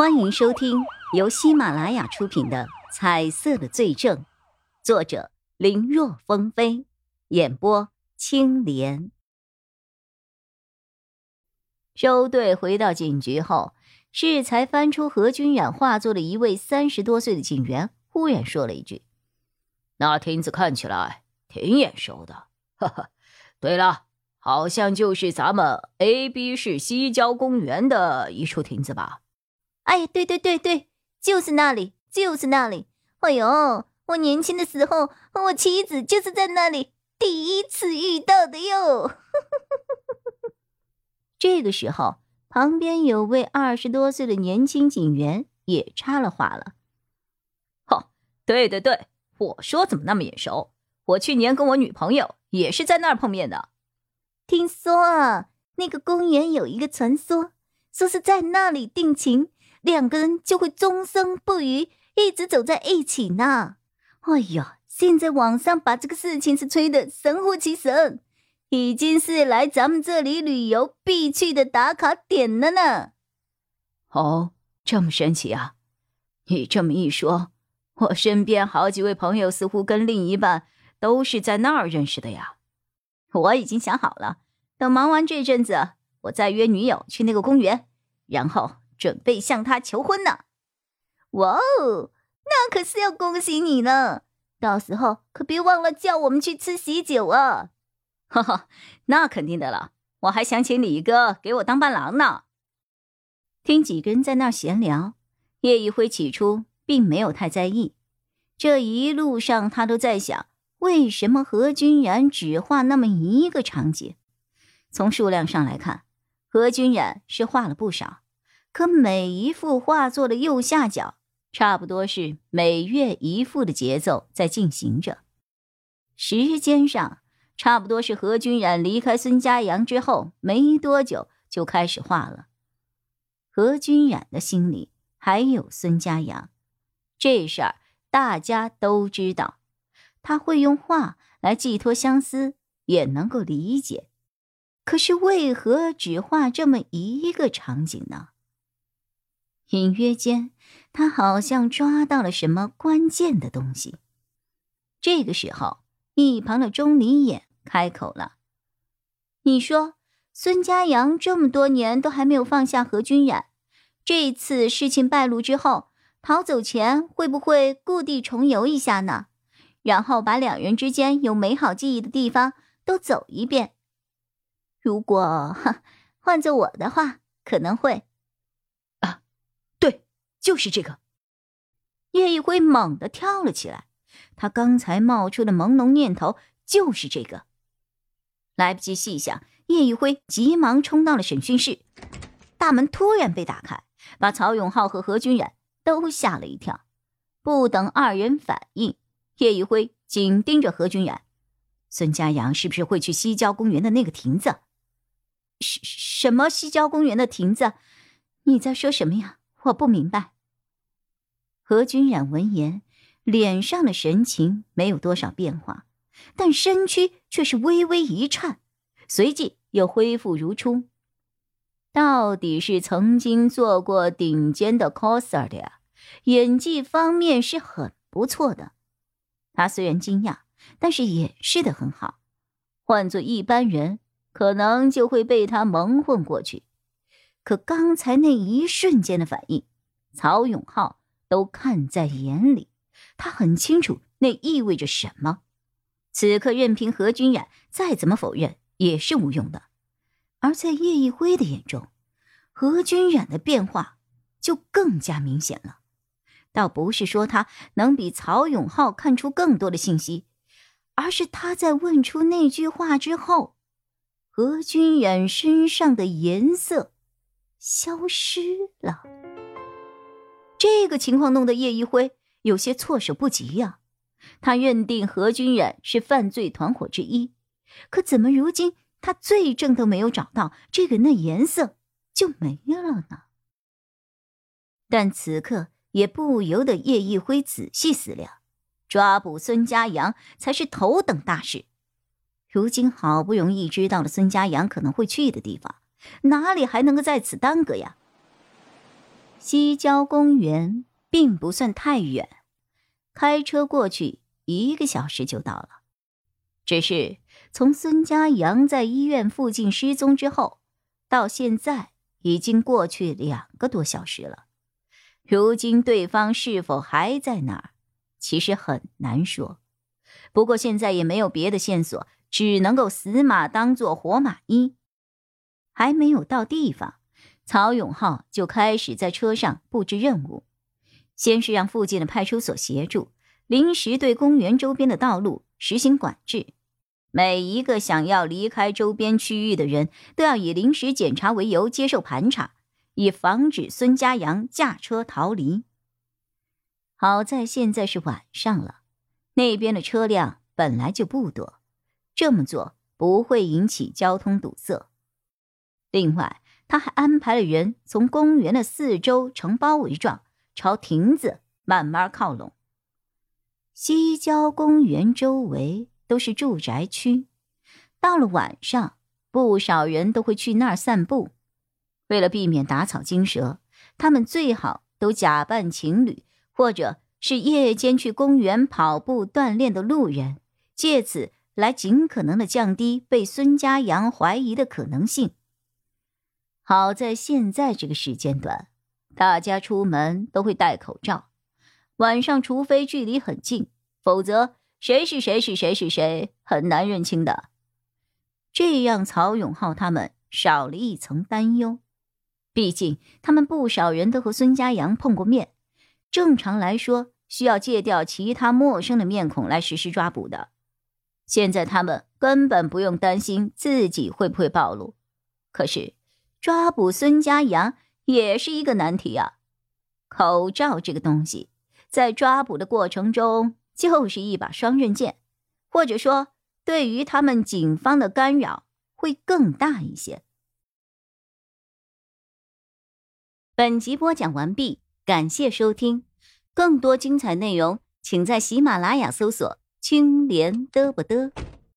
欢迎收听由喜马拉雅出品的《彩色的罪证》，作者林若风飞，演播青莲。周队回到警局后，适才翻出何君远化作的一位三十多岁的警员，忽然说了一句：“那亭子看起来挺眼熟的。哈哈，对了，好像就是咱们 A、B 市西郊公园的一处亭子吧？”哎，对对对对，就是那里，就是那里。哎呦，我年轻的时候，我妻子就是在那里第一次遇到的哟。这个时候，旁边有位二十多岁的年轻警员也插了话了：“哦，对对对，我说怎么那么眼熟？我去年跟我女朋友也是在那儿碰面的。听说啊，那个公园有一个传说，说是在那里定情。”两个人就会终生不渝，一直走在一起呢。哎呀，现在网上把这个事情是吹得神乎其神，已经是来咱们这里旅游必去的打卡点了呢。哦，这么神奇啊！你这么一说，我身边好几位朋友似乎跟另一半都是在那儿认识的呀。我已经想好了，等忙完这阵子，我再约女友去那个公园，然后。准备向他求婚呢，哇哦，那可是要恭喜你呢！到时候可别忘了叫我们去吃喜酒啊！哈哈，那肯定的了，我还想请李哥给我当伴郎呢。听几个人在那儿闲聊，叶一辉起初并没有太在意，这一路上他都在想，为什么何君然只画那么一个场景？从数量上来看，何君然是画了不少。可每一幅画作的右下角，差不多是每月一幅的节奏在进行着。时间上，差不多是何君染离开孙家阳之后没多久就开始画了。何君染的心里还有孙家阳，这事儿大家都知道。他会用画来寄托相思，也能够理解。可是为何只画这么一个场景呢？隐约间，他好像抓到了什么关键的东西。这个时候，一旁的钟离眼开口了：“你说，孙家阳这么多年都还没有放下何君染，这次事情败露之后，逃走前会不会故地重游一下呢？然后把两人之间有美好记忆的地方都走一遍？如果换做我的话，可能会。”就是这个，叶一辉猛地跳了起来。他刚才冒出的朦胧念头就是这个。来不及细想，叶一辉急忙冲到了审讯室。大门突然被打开，把曹永浩和何君然都吓了一跳。不等二人反应，叶一辉紧盯着何君然：“孙家阳是不是会去西郊公园的那个亭子？”“什什么西郊公园的亭子？你在说什么呀？”我不明白。何君染闻言，脸上的神情没有多少变化，但身躯却是微微一颤，随即又恢复如初。到底是曾经做过顶尖的 coser 的呀，演技方面是很不错的。他虽然惊讶，但是掩饰的很好。换做一般人，可能就会被他蒙混过去。可刚才那一瞬间的反应，曹永浩都看在眼里。他很清楚那意味着什么。此刻任凭何君染再怎么否认也是无用的。而在叶一辉的眼中，何君染的变化就更加明显了。倒不是说他能比曹永浩看出更多的信息，而是他在问出那句话之后，何君染身上的颜色。消失了。这个情况弄得叶一辉有些措手不及呀。他认定何君染是犯罪团伙之一，可怎么如今他罪证都没有找到，这个人的颜色就没了呢？但此刻也不由得叶一辉仔细思量，抓捕孙家阳才是头等大事。如今好不容易知道了孙家阳可能会去的地方。哪里还能够在此耽搁呀？西郊公园并不算太远，开车过去一个小时就到了。只是从孙家阳在医院附近失踪之后，到现在已经过去两个多小时了。如今对方是否还在那儿，其实很难说。不过现在也没有别的线索，只能够死马当做活马医。还没有到地方，曹永浩就开始在车上布置任务。先是让附近的派出所协助，临时对公园周边的道路实行管制。每一个想要离开周边区域的人都要以临时检查为由接受盘查，以防止孙家阳驾车逃离。好在现在是晚上了。那边的车辆本来就不多，这么做不会引起交通堵塞。另外，他还安排了人从公园的四周呈包围状，朝亭子慢慢靠拢。西郊公园周围都是住宅区，到了晚上，不少人都会去那儿散步。为了避免打草惊蛇，他们最好都假扮情侣，或者。是夜间去公园跑步锻炼的路人，借此来尽可能的降低被孙家阳怀疑的可能性。好在现在这个时间段，大家出门都会戴口罩，晚上除非距离很近，否则谁是谁是谁是谁很难认清的。这样，曹永浩他们少了一层担忧。毕竟他们不少人都和孙家阳碰过面。正常来说，需要借掉其他陌生的面孔来实施抓捕的。现在他们根本不用担心自己会不会暴露。可是，抓捕孙家阳也是一个难题啊！口罩这个东西，在抓捕的过程中就是一把双刃剑，或者说，对于他们警方的干扰会更大一些。本集播讲完毕。感谢收听，更多精彩内容，请在喜马拉雅搜索“青莲嘚不嘚”。